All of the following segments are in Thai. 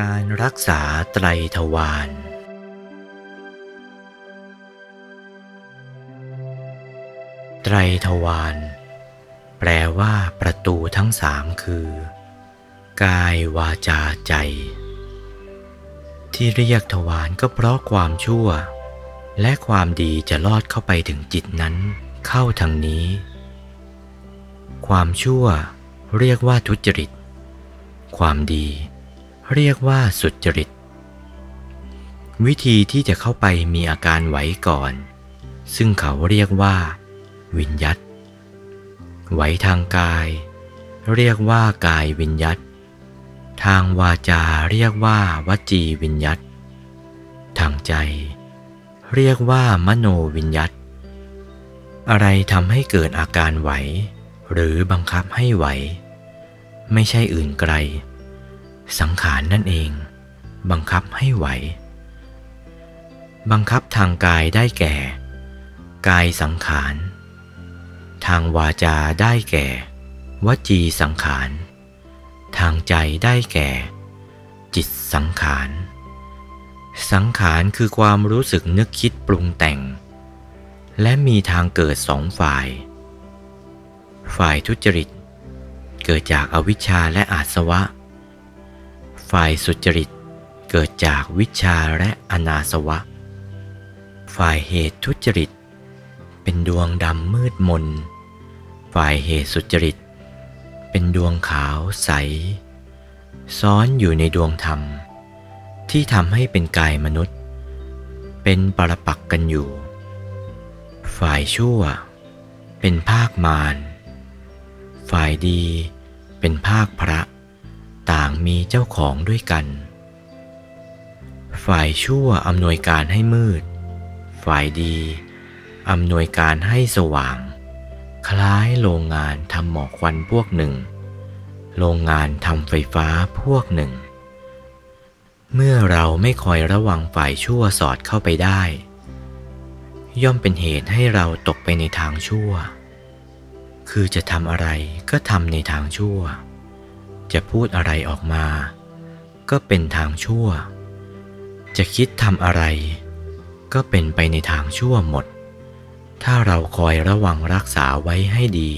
การรักษาไตรทวารไตรทวารแปลว่าประตูทั้งสามคือ กายวาจาใจ ที่เรียกทวารก็เพราะความชั่ว และความดีจะลอดเข้าไปถึงจิตนั้น เข้าทางนี้ ความชั่วเรียกว่าทุจริต ความดี เรียกว่าสุจริต วิธีที่จะเข้าไปมีอาการไหวก่อน ซึ่งเขาเรียกว่า วิญยัตไหวทางกาย เรียกว่ากายวิญยัตทางวาจาเรียกว่าวจีวิญยัตทางใจ เรียกว่ามโนวิญยัตอะไรทำให้เกิดอาการไหว หรือบังคับให้ไหว ไม่ใช่อื่นไกล สังขารนนั่นเอง บังคับให้ไหว บังคับทางกายได้แก่ กายสังขาร ทางวาจาได้แก่ วจีสังขาร ทางใจได้แก่ จิตสังขาร สังขารคือความรู้สึกนึกคิดปรุงแต่ง และมีทางเกิดสองฝ่าย ฝ่ายทุจริต เกิดจากอวิชชาและอาสวะ ฝ่ายสุจริตเกิดจากวิชาและอนาสวะ ฝ่ายเหตุทุจริต เป็นดวงดำมืดมน ฝ่ายเหตุสุจริต เป็นดวงขาวใส ซ้อนอยู่ในดวงธรรม ที่ทำให้เป็นกายมนุษย์ เป็นปรปักกันอยู่ ฝ่ายชั่ว เป็นภาคมาร ฝ่ายดีเป็นภาคพระ มีเจ้าของด้วยกัน ฝ่ายชั่วอำนวยการให้มืด ฝ่ายดีอำนวยการให้สว่าง คล้ายโรงงานทำหมอกควันพวกหนึ่ง โรงงานทำไฟฟ้าพวกหนึ่ง เมื่อเราไม่คอยระวังฝ่ายชั่วสอดเข้าไปได้ ย่อมเป็นเหตุให้เราตกไปในทางชั่ว คือจะทำอะไรก็ทำในทางชั่ว จะพูดอะไรออกมา ก็เป็นทางชั่ว จะคิดทำอะไร ก็เป็นไปในทางชั่วหมด ถ้าเราคอยระวังรักษาไว้ให้ดี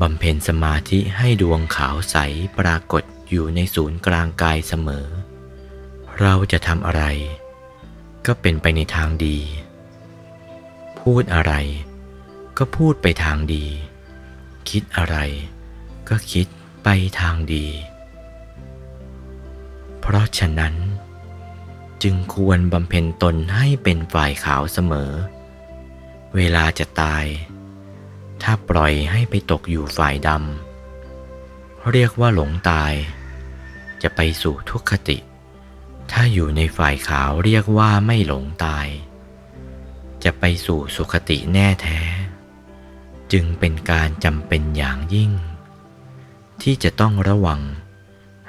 บำเพ็ญสมาธิให้ดวงขาวใสปรากฏอยู่ในศูนย์กลางกายเสมอ เราจะทำอะไร ก็เป็นไปในทางดี พูดอะไร ก็พูดไปทางดี คิดอะไร ก็คิด ไปทางดี เพราะฉะนั้น จึงควรบำเพ็ญตนให้เป็นฝ่ายขาวเสมอ เวลาจะตาย ถ้าปล่อยให้ไปตกอยู่ฝ่ายดำเรียกว่าหลงตาย จะไปสู่ทุกขติ ถ้าอยู่ในฝ่ายขาวเรียกว่าไม่หลงตาย จะไปสู่สุขติแน่แท้ จึงเป็นการจำเป็นอย่างยิ่ง ที่จะต้องระวัง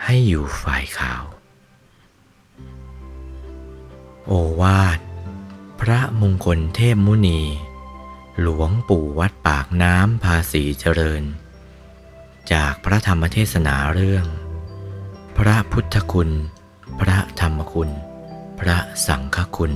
ให้อยู่ฝ่ายขาว โอวาท พระมงคลเทพมุนี หลวงปู่วัดปากน้ำภาษีเจริญ จากพระธรรมเทศนาเรื่อง พระพุทธคุณ พระธรรมคุณ พระสังฆคุณ